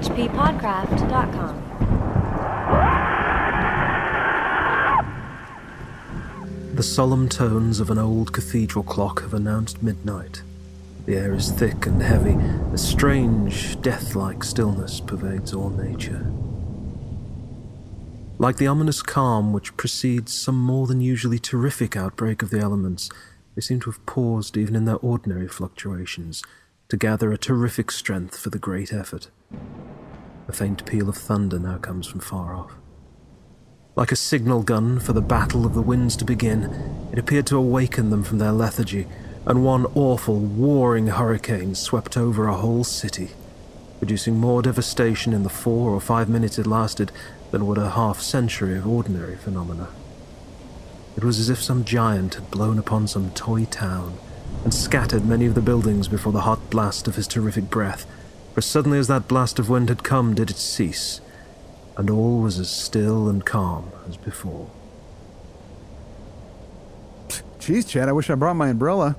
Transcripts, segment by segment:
hppodcast.com. The solemn tones of an old cathedral clock have announced midnight. The air is thick and heavy. A strange, death like stillness pervades all nature. Like the ominous calm which precedes some more than usually terrific outbreak of the elements, they seem to have paused even in their ordinary fluctuations to gather a terrific strength for the great effort. A faint peal of thunder now comes from far off. Like a signal gun for the battle of the winds to begin, it appeared to awaken them from their lethargy, and one awful, warring hurricane swept over a whole city, producing more devastation in the four or five minutes it lasted than would a half century of ordinary phenomena. It was as if some giant had blown upon some toy town and scattered many of the buildings before the hot blast of his terrific breath, for suddenly as that blast of wind had come did it cease, and all was as still and calm as before. Geez, Chad, I wish I brought my umbrella.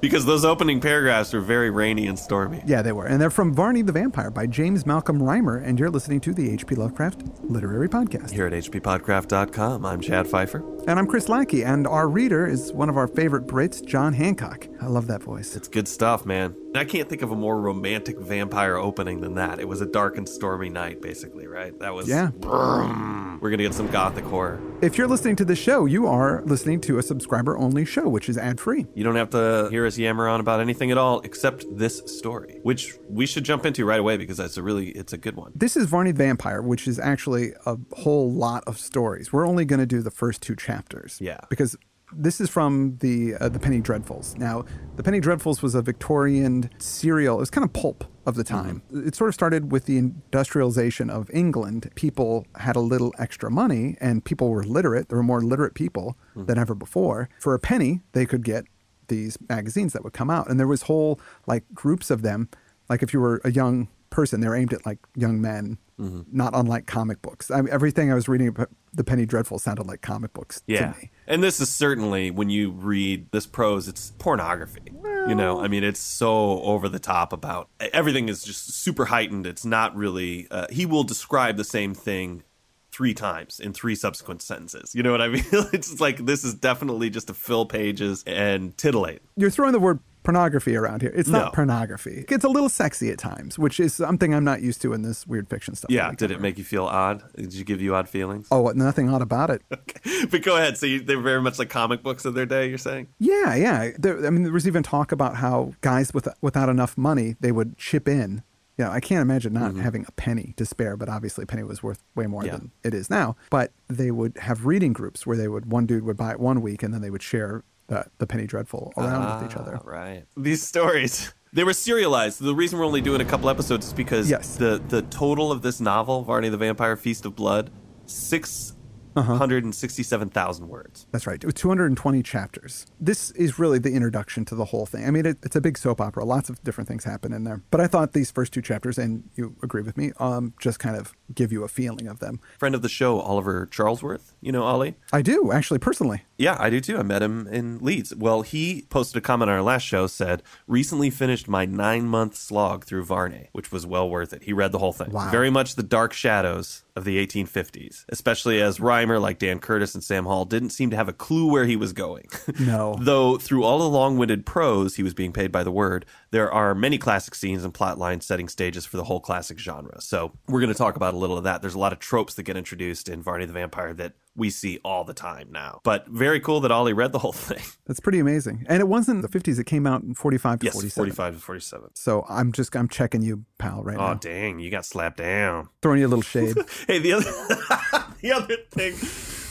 Because those opening paragraphs are very rainy and stormy. Yeah, they were. And they're from Varney the Vampire by James Malcolm Rymer, and you're listening to the H.P. Lovecraft Literary Podcast. Here at hppodcast.com, I'm Chad Fifer. And I'm Chris Lackey, and our reader is one of our favorite Brits, John Hancock. I love that voice. It's good stuff, man. I can't think of a more romantic vampire opening than that. It was a dark and stormy night, basically, right? That was. Yeah. We're going to get some gothic horror. If you're listening to this show, you are listening to a subscriber only show, which is ad free. You don't have to hear us yammer on about anything at all except this story, which we should jump into right away because it's a really it's a good one. This is Varney the Vampire, which is actually a whole lot of stories. We're only going to do the first two chapters. Yeah. Because this is from the uh, the Penny Dreadfuls. Now, the Penny Dreadfuls was a Victorian serial. It was kind of pulp of the time. It sort of started with the industrialization of England. People had a little extra money, and people were literate. There were more literate people than ever before. For a penny, they could get these magazines that would come out, and there was whole like groups of them. Like if you were a young person, They're aimed at like young men. Not unlike comic books. I mean, everything I was reading about the Penny Dreadful sounded like comic books Yeah. to me. And this is certainly, when you read this prose, it's pornography. you know, I mean, it's so over the top about everything is just super heightened. It's not really, uh, he will describe the same thing three times in three subsequent sentences. You know what I mean? it's just like, this is definitely just to fill pages and titillate. You're throwing the word pornography around here. It's No. not pornography. It's a little sexy at times, which is something I'm not used to in this weird fiction stuff. Yeah. Did it make you feel odd? Did you give you odd feelings? Oh, what, nothing odd about it. but go ahead. So you, they're very much like comic books of their day, you're saying? Yeah, yeah. There, I mean, there was even talk about how guys with without enough money they would chip in. You know, I can't imagine not having a penny to spare, but obviously a penny was worth way more Mm-hmm. Yeah. than it is now. But they would have reading groups where they would one dude would buy it one week and then they would share the, the penny dreadful around with each other. Ah, Right. These stories. They were serialized. The reason we're only doing a couple episodes is because Yes. the the total of this novel, Varney the Vampire Feast of Blood, six hundred and sixty-seven thousand words. That's right. It was 220 chapters. This is really the introduction to the whole thing. I mean, it, it's a big soap opera. Lots of different things happen in there. But I thought these first two chapters, and you agree with me, um, just kind of give you a feeling of them. Friend of the show, Oliver Charlesworth. You know Ollie? I do, actually, personally. Yeah, I do too. I met him in Leeds. Well, he posted a comment on our last show said, recently finished my nine month slog through Varney, which was well worth it. He read the whole thing. Wow. Very much the dark shadows of the 1850s, especially as Rymer, like Dan Curtis and Sam Hall, didn't seem to have a clue where he was going. No. Though through all the long winded prose, he was being paid by the word, there are many classic scenes and plot lines setting stages for the whole classic genre. So we're going to talk about a little of that. There's a lot of tropes that get introduced in Varney the Vampire that we see all the time now. But very cool that Ollie read the whole thing. That's pretty amazing. And it wasn't the 50s. It came out in 45 to yes, 47. 45 to 47. So I'm just, I'm checking you, pal, right Oh, now. Oh, dang, you got slapped down. Throwing you a little shade. Hey, the other the other thing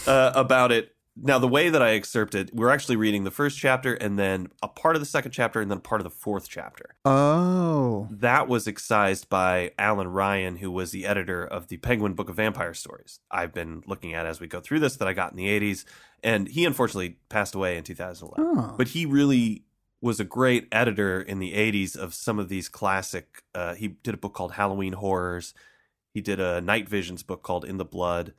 uh, about it. Now, the way that I excerpt it, we're actually reading the first chapter and then a part of the second chapter and then part of the fourth chapter. oh. That was excised by Alan Ryan, who was the editor of the Penguin Book of Vampire Stories. I've been looking at as we go through this that I got in the 80s, and he unfortunately passed away in 2011. Oh. But he really was a great editor in the 80s of some of these classic. Uh, he did a book called Halloween Horrors. He did a Night Visions book called In the Blood.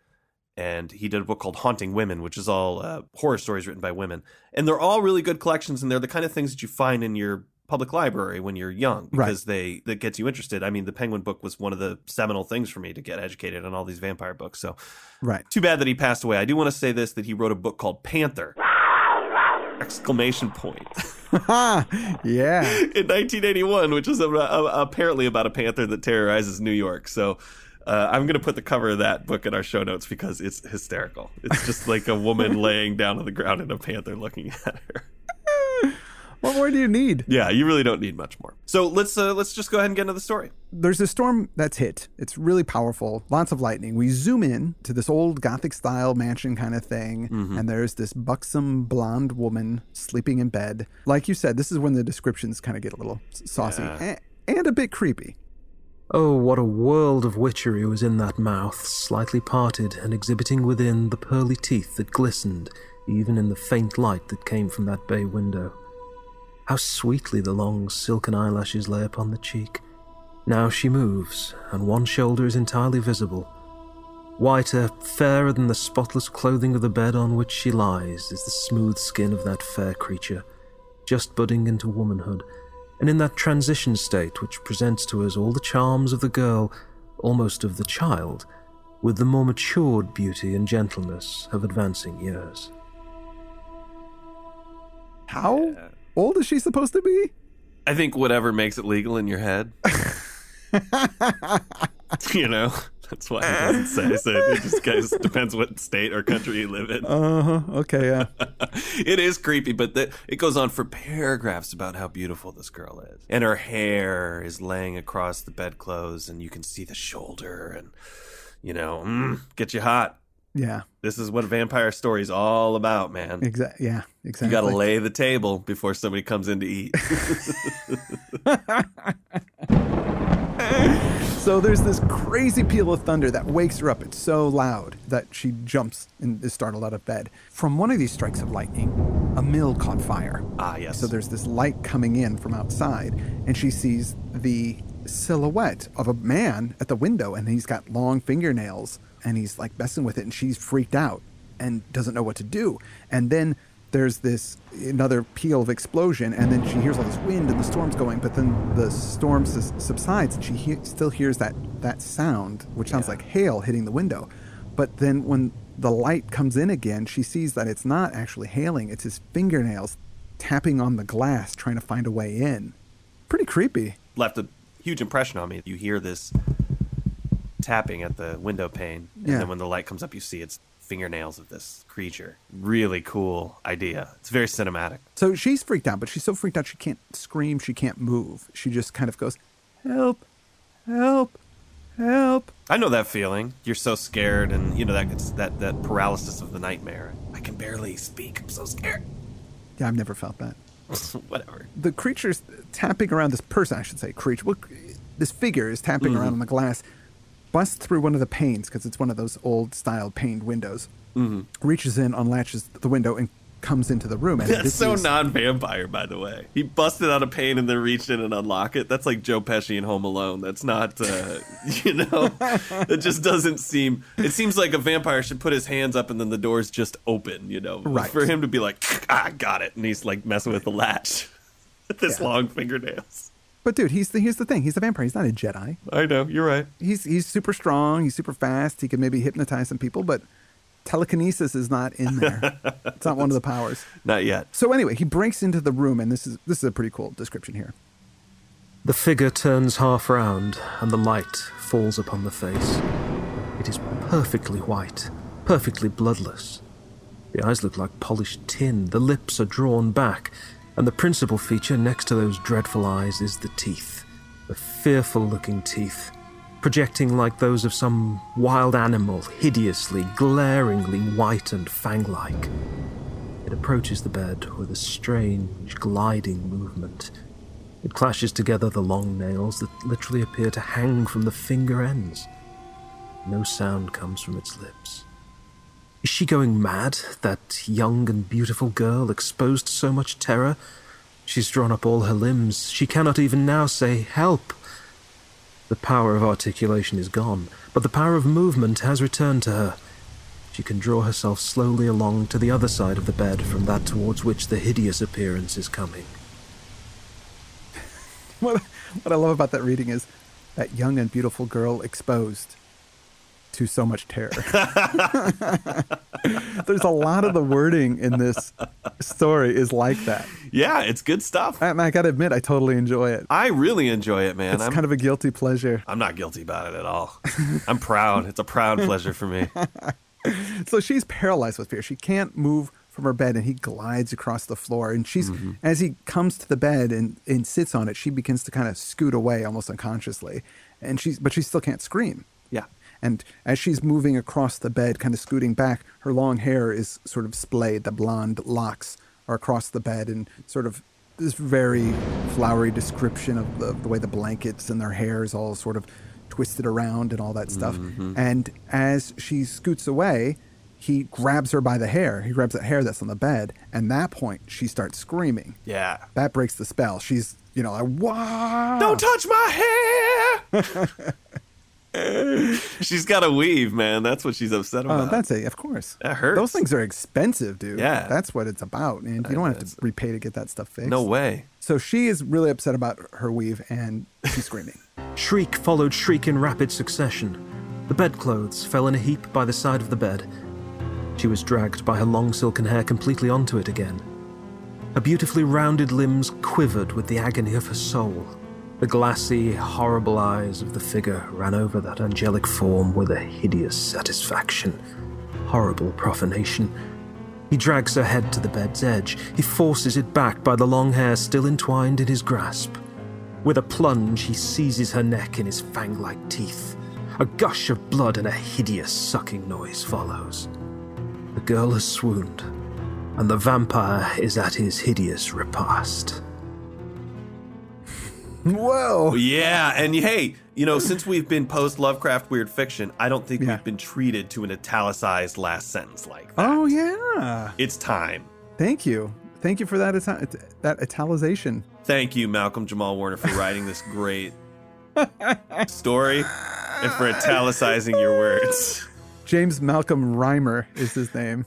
And he did a book called Haunting Women, which is all uh, horror stories written by women. And they're all really good collections, and they're the kind of things that you find in your public library when you're young Right. because they that gets you interested. I mean, the Penguin book was one of the seminal things for me to get educated on all these vampire books. So Right. too bad that he passed away. I do want to say this that he wrote a book called Panther. Exclamation point. yeah. in 1981, which is a, a- apparently about a panther that terrorizes New York. So uh, I'm going to put the cover of that book in our show notes because it's hysterical. It's just like a woman laying down on the ground and a panther looking at her. What more do you need? Yeah, you really don't need much more. So let's uh, let's just go ahead and get into the story. There's a storm that's hit. It's really powerful, lots of lightning. We zoom in to this old Gothic style mansion kind of thing, and there's this buxom blonde woman sleeping in bed. Like you said, this is when the descriptions kind of get a little saucy a- and a bit creepy. Oh, what a world of witchery was in that mouth, slightly parted and exhibiting within the pearly teeth that glistened even in the faint light that came from that bay window. How sweetly the long silken eyelashes lay upon the cheek. Now she moves, and one shoulder is entirely visible. Whiter, fairer than the spotless clothing of the bed on which she lies, is the smooth skin of that fair creature, just budding into womanhood, and in that transition state which presents to us all the charms of the girl, almost of the child, with the more matured beauty and gentleness of advancing years. How old is she supposed to be? I think whatever makes it legal in your head. you know, that's why it doesn't say. So it just guys depends what state or country you live in. Uh huh. Okay, yeah. it is creepy, but the, it goes on for paragraphs about how beautiful this girl is. And her hair is laying across the bedclothes, and you can see the shoulder, and, you know, mm, get you hot. Yeah. This is what a vampire story's all about, man. Exactly. Yeah. Exactly. You got to lay the table before somebody comes in to eat. So there's this crazy peal of thunder that wakes her up. It's so loud that she jumps and is startled out of bed. From one of these strikes of lightning, a mill caught fire. ah, yes. So there's this light coming in from outside, and she sees the silhouette of a man at the window, and he's got long fingernails, and he's like messing with it, and she's freaked out and doesn't know what to do. And then there's this another peal of explosion, and then she hears all this wind and the storm's going, but then the storm sus- subsides, and she he- still hears that that sound, which sounds Yeah. like hail hitting the window. But then when the light comes in again, she sees that it's not actually hailing, it's his fingernails tapping on the glass trying to find a way in. Pretty creepy. left a huge impression on me. You hear this tapping at the window pane, and Yeah. then when the light comes up, you see it's fingernails of this creature. Really cool idea. It's very cinematic. So she's freaked out, but she's so freaked out she can't scream, she can't move. She just kind of goes, Help, help, help. I know that feeling. You're so scared, and you know that it's that that paralysis of the nightmare. I can barely speak. I'm so scared. Yeah, I've never felt that. Whatever. The creature's tapping around this person, I should say, creature. Well, this figure is tapping mm-hmm. around on the glass, busts through one of the panes because it's one of those old style paned windows, reaches in, unlatches the window, and comes into the room. And That's so is- non-vampire, by the way. He busted out a pane and then reached in and unlocked it. That's like Joe Pesci in Home Alone. That's not, uh, you know, it just doesn't seem. It seems like a vampire should put his hands up and then the doors just open. You know, Right. For him to be like, ah, got it, and he's like messing with the latch with his Yeah. long fingernails. But dude, he's the, here's the thing. He's a vampire. He's not a Jedi. I know you're right. He's he's super strong. He's super fast. He can maybe hypnotize some people, but telekinesis is not in there. it's not one of the powers. Not yet. So anyway, he breaks into the room, and this is this is a pretty cool description here. The figure turns half round, and the light falls upon the face. It is perfectly white, perfectly bloodless. The eyes look like polished tin, the lips are drawn back, and the principal feature next to those dreadful eyes is the teeth. The fearful looking teeth, projecting like those of some wild animal, hideously, glaringly white and fang like. It approaches the bed with a strange, gliding movement. It clashes together the long nails that literally appear to hang from the finger ends. No sound comes from its lips. Is she going mad, that young and beautiful girl exposed to so much terror? She's drawn up all her limbs. She cannot even now say, Help! The power of articulation is gone, but the power of movement has returned to her. She can draw herself slowly along to the other side of the bed from that towards which the hideous appearance is coming. what, what I love about that reading is that young and beautiful girl exposed to so much terror. There's a lot of the wording in this story is like that. Yeah, it's good stuff. And I got to admit, I totally enjoy it. I really enjoy it, man. It's I'm, kind of a guilty pleasure. I'm not guilty about it at all. I'm proud. It's a proud pleasure for me. So she's paralyzed with fear. She can't move from her bed and he glides across the floor and she's mm-hmm. as he comes to the bed and, and sits on it she begins to kind of scoot away almost unconsciously and she's but she still can't scream Yeah. And as she's moving across the bed kind of scooting back her long hair is sort of splayed. The blonde locks are across the bed and sort of this very flowery description of the, the way the blankets and their hair is all sort of twisted around and all that stuff. Mm-hmm. And as she scoots away he grabs her by the hair. He grabs that hair that's on the bed. And that point she starts screaming. Yeah. that breaks the spell. She's you know like wow Don't touch my hair. she's got a weave, man. That's what she's upset Oh, about. that's it. Of course. That hurts. Those things are expensive, dude. Yeah. That's what it's about, and you don't have to repay to get that stuff fixed. no way. So she is really upset about her weave, and she's screaming. Shriek followed shriek in rapid succession. The bedclothes fell in a heap by the side of the bed. She was dragged by her long silken hair completely onto it again. Her beautifully rounded limbs quivered with the agony of her soul. The glassy, horrible eyes of the figure ran over that angelic form with a hideous satisfaction. Horrible profanation. He drags her head to the bed's edge. He forces it back by the long hair still entwined in his grasp. With a plunge, he seizes her neck in his fang like teeth. A gush of blood and a hideous sucking noise follows. The girl has swooned, and the vampire is at his hideous repast. Whoa! Yeah, and hey, you know, since we've been post Lovecraft weird fiction, I don't think Yeah. we've been treated to an italicized last sentence like that. Oh yeah. It's time. Thank you. Thank you for that ita- that italicization. Thank you, Malcolm Jamal Warner, for writing this great story and for italicizing your words. James Malcolm Rymer is his name.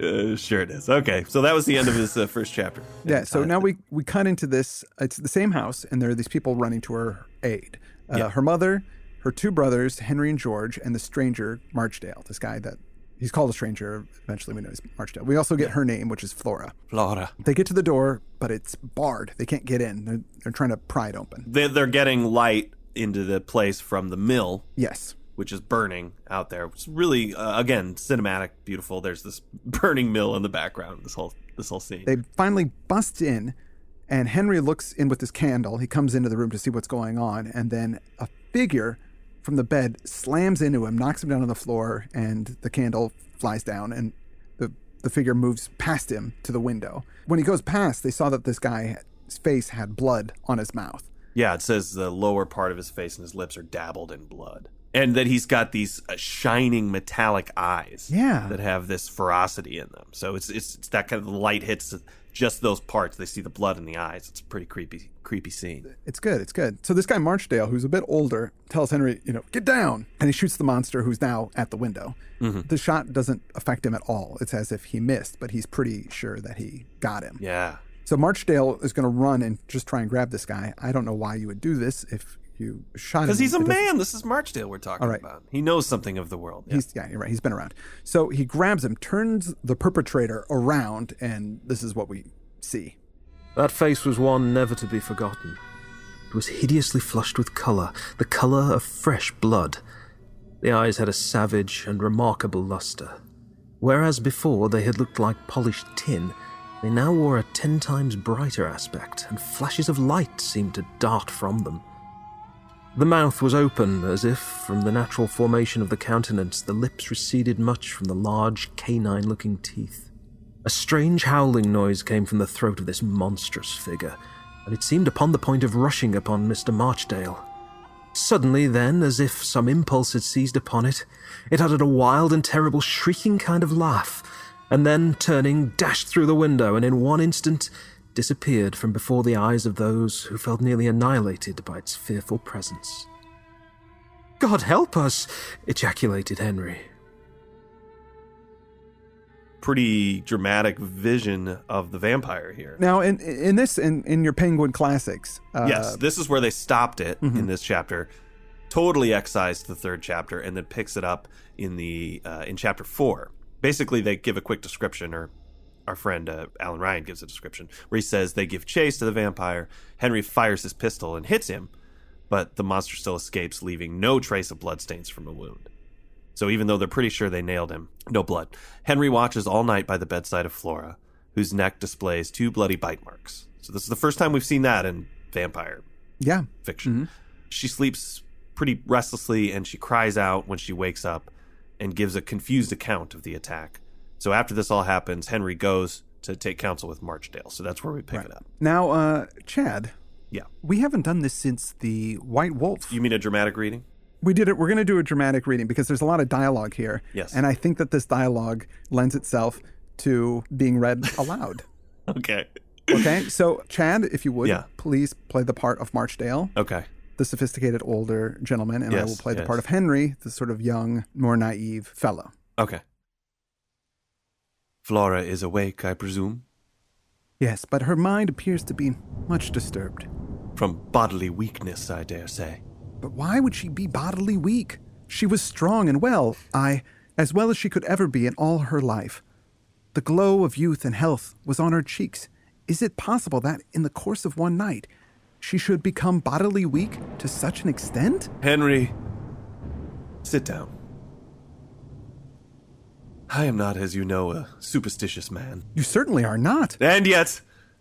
Uh, sure it is. Okay, so that was the end of his uh, first chapter. Yeah. So now we we cut into this. It's the same house, and there are these people running to her aid. Uh, Yeah. Her mother, her two brothers, Henry and George, and the stranger Marchdale. This guy that he's called a stranger. Eventually, we know he's Marchdale. We also get her name, which is Flora. Flora. They get to the door, but it's barred. They can't get in. They're, they're trying to pry it open. They, they're getting light into the place from the mill, Yes. Which is burning out there. It's really, uh, again, cinematic, beautiful. There's this burning mill in the background. This whole this whole scene. They finally bust in, and Henry looks in with his candle. He comes into the room to see what's going on, and then a figure from the bed slams into him, knocks him down on the floor, and the candle flies down, and the the figure moves past him to the window. When he goes past, they saw that this guy's face had blood on his mouth. Yeah, it says the lower part of his face and his lips are dabbled in blood. And that he's got these uh, shining metallic eyes Yeah. that have this ferocity in them. So it's, it's it's that kind of light hits just those parts. They see the blood in the eyes. It's a pretty creepy creepy scene. It's good. It's good. So this guy Marchdale, who's a bit older, tells Henry, you know, get down, and he shoots the monster who's now at the window. The shot doesn't affect him at all. It's as if he missed, but he's pretty sure that he got him. Yeah. So Marchdale is going to run and just try and grab this guy. I don't know why you would do this if you shot him. Because he's a It man. This is Marchdale we're talking All right. about. He knows something of the world. Yeah. He's yeah, you're right. He's been around. So he grabs him, turns the perpetrator around, and this is what we see. That face was one never to be forgotten. It was hideously flushed with colour, the colour of fresh blood. The eyes had a savage and remarkable lustre. Whereas before they had looked like polished tin, they now wore a ten times brighter aspect, and flashes of light seemed to dart from them. The mouth was open, as if, from the natural formation of the countenance, the lips receded much from the large, canine looking teeth. A strange howling noise came from the throat of this monstrous figure, and it seemed upon the point of rushing upon Mr. Marchdale. Suddenly, then, as if some impulse had seized upon it, it uttered a wild and terrible shrieking kind of laugh, and then, turning, dashed through the window, and in one instant disappeared from before the eyes of those who felt nearly annihilated by its fearful presence. God help us! ejaculated Henry. pretty dramatic vision of the vampire here. Now, in in this, in in your Penguin classics, uh, yes, this is where they stopped it in this chapter. Totally excised the third chapter and then picks it up in the uh, in chapter four. Basically, they give a quick description, or our friend uh, Alan Ryan gives a description where he says they give chase to the vampire. Henry fires his pistol and hits him, but the monster still escapes, leaving no trace of bloodstains from a wound. So even though they're pretty sure they nailed him, no blood. Henry watches all night by the bedside of Flora, whose neck displays two bloody bite marks. So this is the first time we've seen that in vampire yeah, fiction. She sleeps pretty restlessly and she cries out when she wakes up and gives a confused account of the attack. So after this all happens, Henry goes to take counsel with Marchdale. So that's where we pick it up. Now, uh, Chad, Yeah. we haven't done this since the White Wolf. You mean a dramatic reading? we did it. We're going to do a dramatic reading because there's a lot of dialogue here. Yes. And I think that this dialogue lends itself to being read aloud. Okay. Okay. so, Chad, if you would, Yeah. please play the part of Marchdale, Okay. the sophisticated older gentleman, and I will play the part of Henry, the sort of young, more naive fellow. Okay. Flora is awake, I presume, Yes, but her mind appears to be much disturbed. from bodily weakness, I dare say. But why would she be bodily weak? She was strong and well, I, as well as she could ever be in all her life. The glow of youth and health was on her cheeks. Is it possible that, in the course of one night, she should become bodily weak to such an extent? Henry, sit down. I am not, as you know, a superstitious man. You certainly are not. And yet,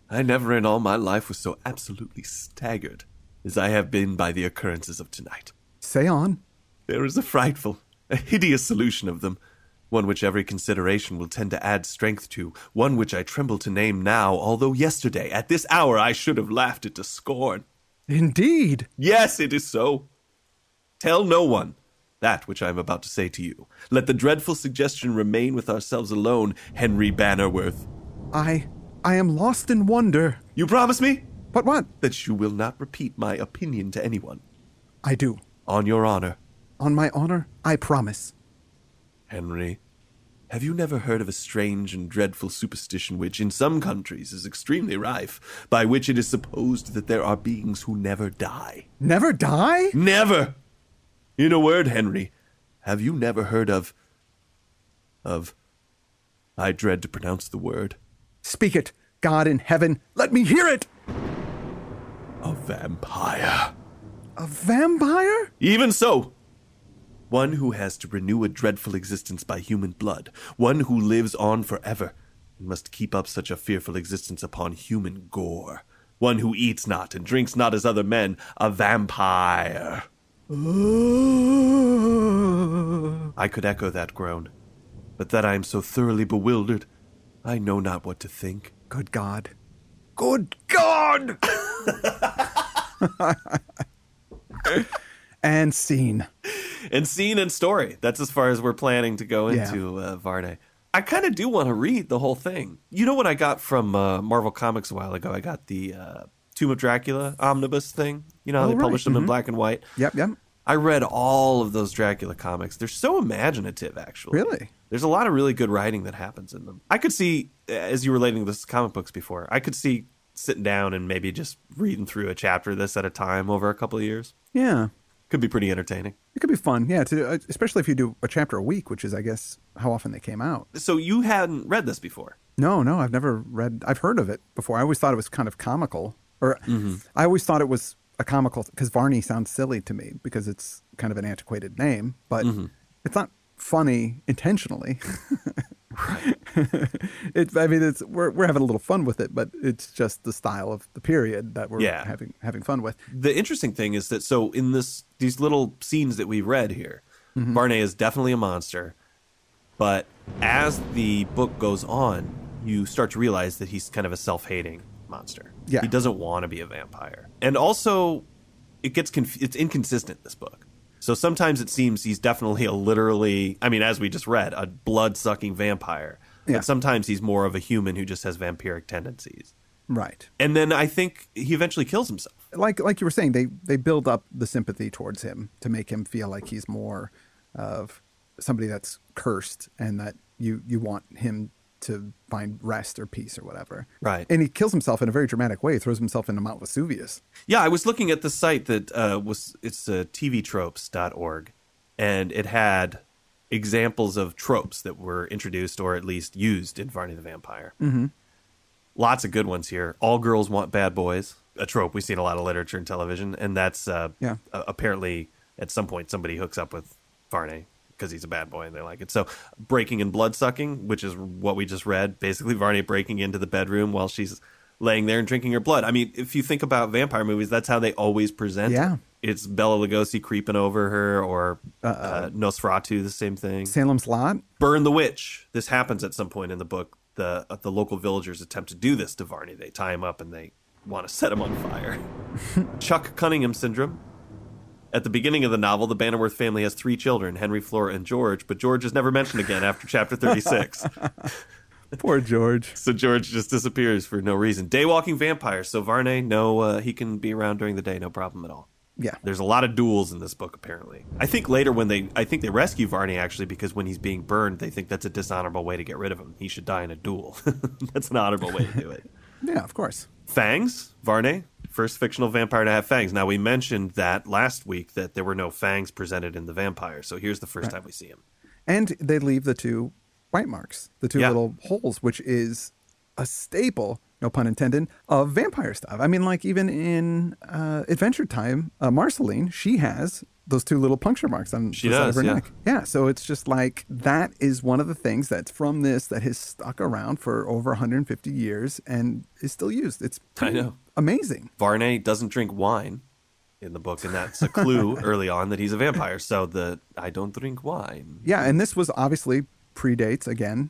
I never in all my life was so absolutely staggered as I have been by the occurrences of tonight. Say on. There is a frightful, a hideous solution of them, one which every consideration will tend to add strength to, one which I tremble to name now, although yesterday, at this hour, I should have laughed it to scorn. Indeed. Yes, it is so. Tell no one that which I am about to say to you. Let the dreadful suggestion remain with ourselves alone, Henry Bannerworth. I. I am lost in wonder. You promise me But what? that you will not repeat my opinion to anyone, I do. on your honor. On my honor, I promise. Henry, have you never heard of a strange and dreadful superstition which, in some countries, is extremely rife, by which it is supposed that there are beings who never die? Never die? Never! In a word, Henry, have you never heard of. of. I dread to pronounce the word. Speak it. God in heaven, let me hear it! A vampire. A vampire? Even so, one who has to renew a dreadful existence by human blood, one who lives on forever, and must keep up such a fearful existence upon human gore, one who eats not and drinks not as other men, a vampire. I could echo that groan, but that I am so thoroughly bewildered, I know not what to think. Good God. Good God! and scene. and scene and story. That's as far as we're planning to go Yeah. into uh, Varney. I kind of do want to read the whole thing. You know what I got from uh, Marvel Comics a while ago? I got the uh, Tomb of Dracula omnibus thing. You know how Oh, they right. published them in black and white? Yep, yep. I read all of those Dracula comics. They're so imaginative, actually. Really? There's a lot of really good writing that happens in them. I could see, as you were relating this to comic books before, I could see sitting down and maybe just reading through a chapter of this at a time over a couple of years. Yeah. Could be pretty entertaining. It could be fun. Yeah, to, uh, especially if you do a chapter a week, which is, I guess, how often they came out. So you hadn't read this before. No, no, I've never read. I've heard of it before. I always thought it was kind of comical, or mm-hmm. I always thought it was a comical because Varney sounds silly to me because it's kind of an antiquated name, but mm-hmm. it's not funny intentionally. Right. it, I mean, it's we're we're having a little fun with it, but it's just the style of the period that we're Yeah. having having fun with. the interesting thing is that so in this these little scenes that we read here, mm-hmm. Varney is definitely a monster, but as the book goes on, you start to realize that he's kind of a self-hating monster. Yeah. he doesn't want to be a vampire, and also it gets conf- it's inconsistent. This book. So sometimes it seems he's definitely a literally, I mean, as we just read, a blood sucking vampire. Yeah. But sometimes he's more of a human who just has vampiric tendencies. Right. And then I think he eventually kills himself. like like you were saying, they they build up the sympathy towards him to make him feel like he's more of somebody that's cursed and that you you want him to find rest or peace or whatever. Right. And he kills himself in a very dramatic way. He throws himself into Mount Vesuvius. Yeah, I was looking at the site that uh, was it's uh, tvtropes.org, and it had examples of tropes that were introduced or at least used in Varney the Vampire. Mm-hmm. Lots of good ones here. All girls want bad boys, a trope we see in a lot of literature and television, and that's uh, Yeah. uh, apparently at some point somebody hooks up with Varney because he's a bad boy and they like it. So breaking and blood sucking, which is what we just read, basically Varney breaking into the bedroom while she's laying there and drinking her blood. I mean, if you think about vampire movies, that's how they always present it. Yeah. It's Bela Lugosi creeping over her or uh, Nosferatu, the same thing. Salem's Lot. Burn the witch. This happens at some point in the book. The uh, the local villagers attempt to do this to Varney. They tie him up and they want to set him on fire. Chuck Cunningham syndrome. At the beginning of the novel, the Bannerworth family has three children, Henry, Flora, and George, but George is never mentioned again after chapter 36. Poor George. so George just disappears for no reason. Daywalking vampire. So Varney, no, uh, he can be around during the day, no problem at all. Yeah. There's a lot of duels in this book, apparently. I think later when they, I think they rescue Varney actually because when he's being burned, they think that's a dishonorable way to get rid of him. He should die in a duel. that's an honorable way to do it. Yeah, of course. Fangs, Varney, first fictional vampire to have fangs. Now we mentioned that last week that there were no fangs presented in the vampire. So here's the first time we see him. And they leave the two bite marks, the two Yeah. little holes, which is a staple, no pun intended, of vampire stuff. I mean, like even in uh, Adventure Time, uh, Marceline, she has those two little puncture marks on She the side does, of her yeah. neck. Yeah, so it's just like that is one of the things that's from this that has stuck around for over 150 years and is still used. It's pretty know. amazing. Varney doesn't drink wine in the book, and that's a clue early on that he's a vampire. So the I don't drink wine. Yeah, and this was obviously predates again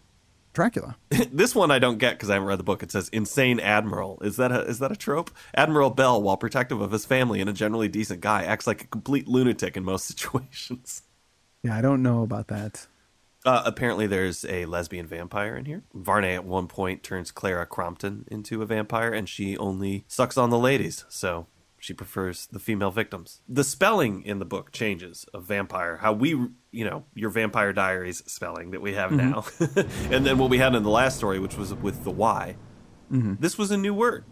Dracula. this one I don't get because I haven't read the book. It says insane admiral. Is that a is that a trope? Admiral Bell, while protective of his family and a generally decent guy, acts like a complete lunatic in most situations. Yeah, I don't know about that. Uh, apparently, there's a lesbian vampire in here. Varney at one point turns Clara Crofton into a vampire, and she only sucks on the ladies, so she prefers the female victims. The spelling in the book changes of vampire. How we, you know, your Vampire Diaries spelling that we have mm-hmm. now, and then what we had in the last story, which was with the Y. Mm-hmm. This was a new word,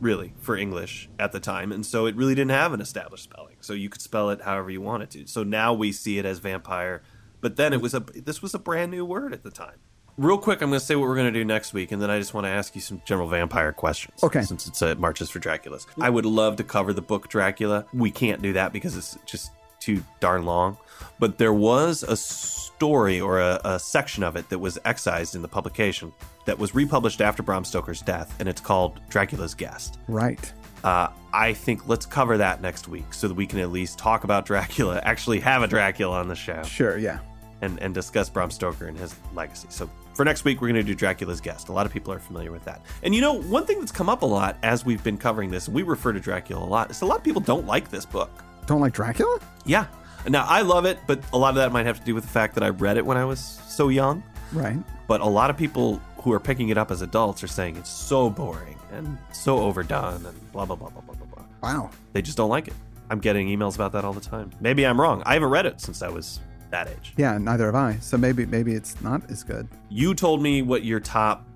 really, for English at the time, and so it really didn't have an established spelling. So you could spell it however you wanted to. So now we see it as vampire, but then it was a this was a brand new word at the time. Real quick, I'm going to say what we're going to do next week, and then I just want to ask you some general vampire questions. Okay. Since it's uh, March is for Draculas, I would love to cover the book Dracula. We can't do that because it's just too darn long. But there was a story or a, a section of it that was excised in the publication that was republished after Bram Stoker's death, and it's called Dracula's Guest. Right. Uh, I think let's cover that next week so that we can at least talk about Dracula, actually have a Dracula on the show, Sure, yeah. and, and discuss Bram Stoker and his legacy. So for next week, we're going to do Dracula's Guest. A lot of people are familiar with that. And you know, one thing that's come up a lot as we've been covering this, and we refer to Dracula a lot, is a lot of people don't like this book. Don't like Dracula? Yeah. Now, I love it, but a lot of that might have to do with the fact that I read it when I was so young. Right. But a lot of people who are picking it up as adults are saying it's so boring and so overdone and blah, blah, blah, blah, blah, blah, blah. Wow. They just don't like it. I'm getting emails about that all the time. Maybe I'm wrong. I haven't read it since I was that age. Yeah, neither have I. So maybe maybe it's not as good. You told me what your top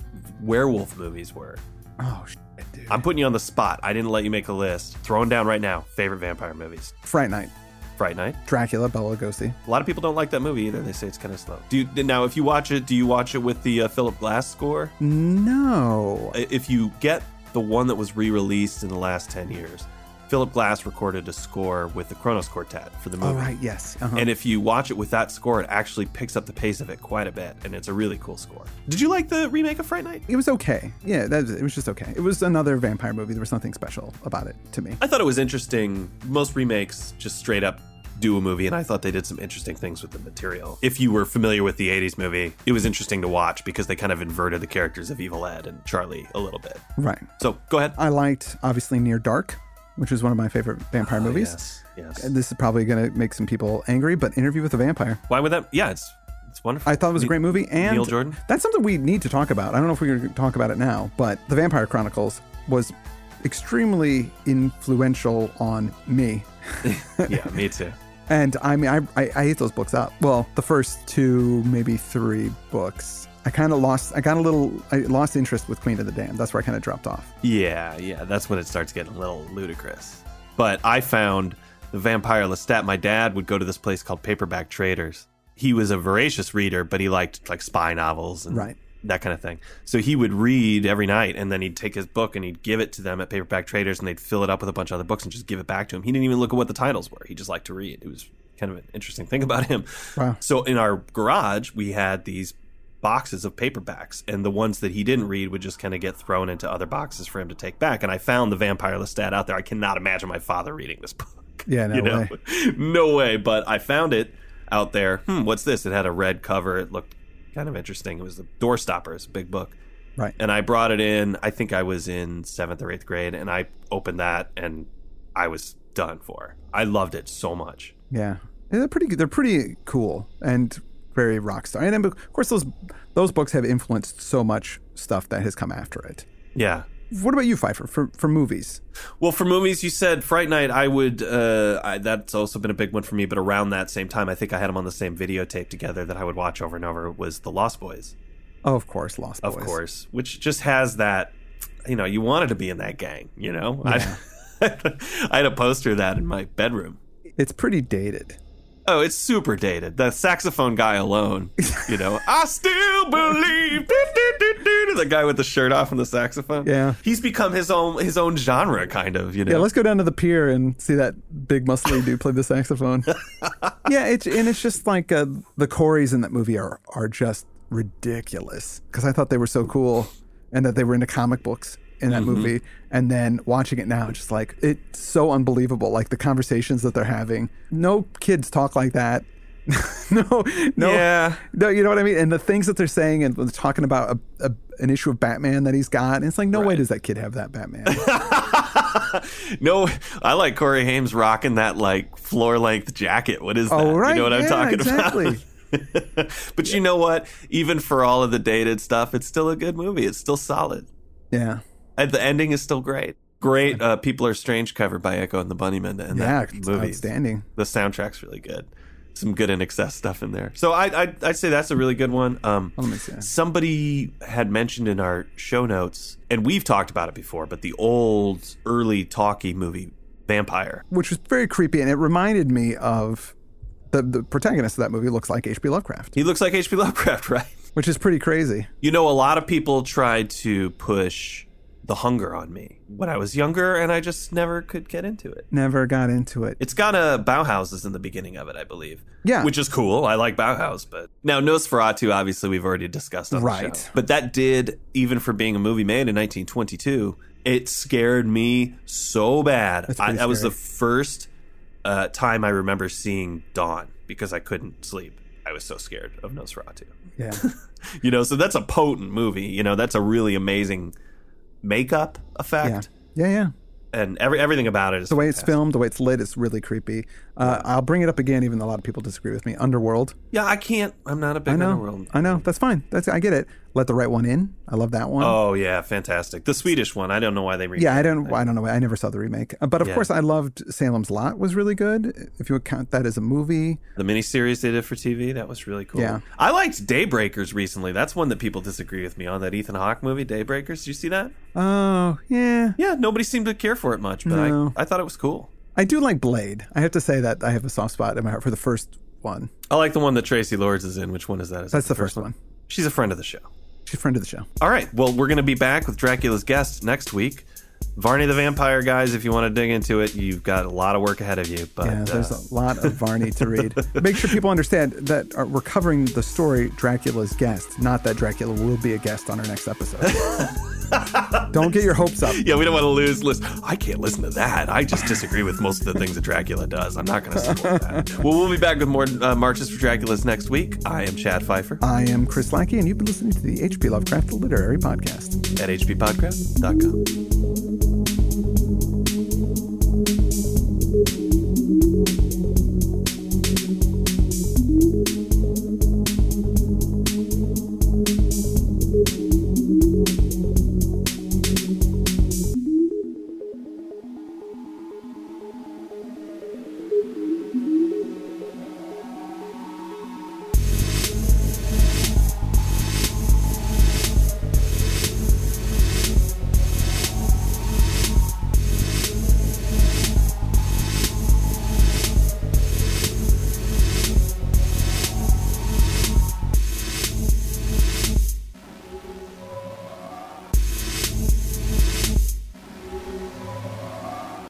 werewolf movies were. Oh shit, dude. I'm putting you on the spot. I didn't let you make a list. Throwing down right now. Favorite vampire movies. Fright Night, Fright Night. Dracula, Bela Lugosi. A lot of people don't like that movie either. They say it's kind of slow. Do you, now if you watch it, do you watch it with the uh, Philip Glass score? No. If you get the one that was re-released in the last 10 years, Philip Glass recorded a score with the Kronos Quartet for the movie. Oh right, yes. Uh-huh. And if you watch it with that score, it actually picks up the pace of it quite a bit, and it's a really cool score. Did you like the remake of Fright Night? it was okay. Yeah, that it was just okay. It was another vampire movie. There was nothing special about it to me. I thought it was interesting. Most remakes just straight up do a movie, and I thought they did some interesting things with the material. If you were familiar with the 80s movie, it was interesting to watch because they kind of inverted the characters of Evil Ed and Charlie a little bit. Right. So go ahead. I liked obviously Near Dark, which was one of my favorite vampire ah, movies. Oh, Yes. Yes. And this is probably going to make some people angry, but Interview with a Vampire. Why would that? Yeah, it's it's wonderful. I thought it was a great movie, and Neil Jordan? That's something we need to talk about. I don't know if we're going to talk about it now, but The Vampire Chronicles was extremely influential on me. yeah, me too. And I mean, I, I, I ate those books up. Well, the first two, maybe three books I kind of lost. I got a little. I lost interest with Queen of the Damned. That's where I kind of dropped off. Yeah, yeah, that's when it starts getting a little ludicrous. But I found the Vampire Lestat. My dad would go to this place called Paperback Traders. He was a voracious reader, but he liked like spy novels and Right. that kind of thing. So he would read every night, and then he'd take his book and he'd give it to them at Paperback Traders, and they'd fill it up with a bunch of other books and just give it back to him. He didn't even look at what the titles were. He just liked to read. It was kind of an interesting thing about him. Wow. So in our garage, we had these boxes of paperbacks, and the ones that he didn't read would just kind of get thrown into other boxes for him to take back. And I found the Vampire Lestat out there. I cannot imagine my father reading this book. Yeah, no you know, way. no way. But I found it out there. Hmm, what's this? It had a red cover. It looked kind of interesting. It was the Door Stopper. It's a big book. Right. And I brought it in. I think I was in seventh or eighth grade, and I opened that, and I was done for. I loved it so much. Yeah. Yeah, they're pretty. They're pretty cool and very rock star. And then, of course, those those books have influenced so much stuff that has come after it. Yeah. What about you, Fifer, for for movies? Well, for movies, you said Fright Night. I would. Uh, I, that's also been a big one for me. But around that same time, I think I had them on the same videotape together that I would watch over and over. Was The Lost Boys, Oh, of course, Lost Boys. of course, which just has that. You know, you wanted to be in that gang. You know, Yeah. I, I had a poster of that in my bedroom. It's pretty dated. Oh, it's super dated. The saxophone guy alone, you know, I still believe. The guy with the shirt off and the saxophone. Yeah. he's become his own his own genre, kind of. You know. Yeah, let's go down to the pier and see that big muscly dude play the saxophone. yeah, it's and it's just like uh, the Coreys in that movie are are just ridiculous because I thought they were so cool and that they were into comic books in that mm-hmm. movie, and then watching it now, just like it's so unbelievable. Like the conversations that they're having. No kids talk like that. no, no, Yeah. no. You know what I mean? And the things that they're saying and they're talking about a, a, an issue of Batman that he's got, and it's like, no way does that kid have that Batman. No, I like Corey Haim rocking that like floor length jacket. What is that? Oh, right. You know what I'm talking exactly. about? but you know what? Even for all of the dated stuff, it's still a good movie. It's still solid. yeah. And the ending is still great. Great. Uh, People are strange cover by Echo and the Bunnymen. And Yeah, that it's movie. outstanding. The soundtrack's really good. Some good INXS stuff in there. So I, I I'd say that's a really good one. Um, Let me see. somebody had mentioned in our show notes, and we've talked about it before, but the old early talkie movie Vampyr. which was very creepy, and it reminded me of the the protagonist of that movie looks like H.P. Lovecraft, He looks like H.P. Lovecraft, right? which is pretty crazy. You know, a lot of people tried to push the hunger on me when I was younger, and I just never could get into it. Never got into it. It's got a Bauhaus is in the beginning of it, I believe. Yeah. Which is cool. I like Bauhaus, but now Nosferatu, obviously, we've already discussed on the Right. show. But that did, even for being a movie made in 1922, it scared me so bad. I, that was the first uh, time I remember seeing Dawn because I couldn't sleep. I was so scared of Nosferatu. Yeah, You know, so that's a potent movie. You know, that's a really amazing makeup effect. yeah, yeah. And every everything about it is The way it's filmed, the way it's lit, is really creepy. Uh, I'll bring it up again, even though a lot of people disagree with me. Underworld. Yeah, I can't. I'm not a big I know. Underworld. I know. That's fine. That's I get it. Let the right one in. I love that one. Oh yeah, fantastic. The Swedish one. I don't know why they remade yeah, I don't. I don't know. Why I never saw the remake, Uh, but of Yeah. course, I loved Salem's Lot. Was really good. If you would count that as a movie. The miniseries they did for TV. That was really cool. Yeah. I liked Daybreakers recently. That's one that people disagree with me on. That Ethan Hawke movie, Daybreakers. Did you see that? Oh yeah. Yeah, nobody seemed to care for it much, but No. I I thought it was cool. I do like Blade. I have to say that I have a soft spot in my heart for the first one. I like the one that Traci Lords is in. Which one is that? Is That's that the first one. She's a friend of the show. She's a friend of the show. All right. Well, we're going to be back with Dracula's guest next week. Varney the Vampire, guys. If you want to dig into it, you've got a lot of work ahead of you. But Yeah, there's uh, a lot of Varney to read. Make sure people understand that uh, we're covering the story Dracula's guest, not that Dracula will be a guest on our next episode. Don't get your hopes up. yeah, we don't want to lose. Listen, I can't listen to that. I just disagree with most of the things that Dracula does. I'm not going to support that. Well, we'll be back with more uh, March is for Draculas next week. I am Chad Fifer I am Chris Lackey, and you've been listening to the H.P. Lovecraft Literary Podcast. at hppodcast.com.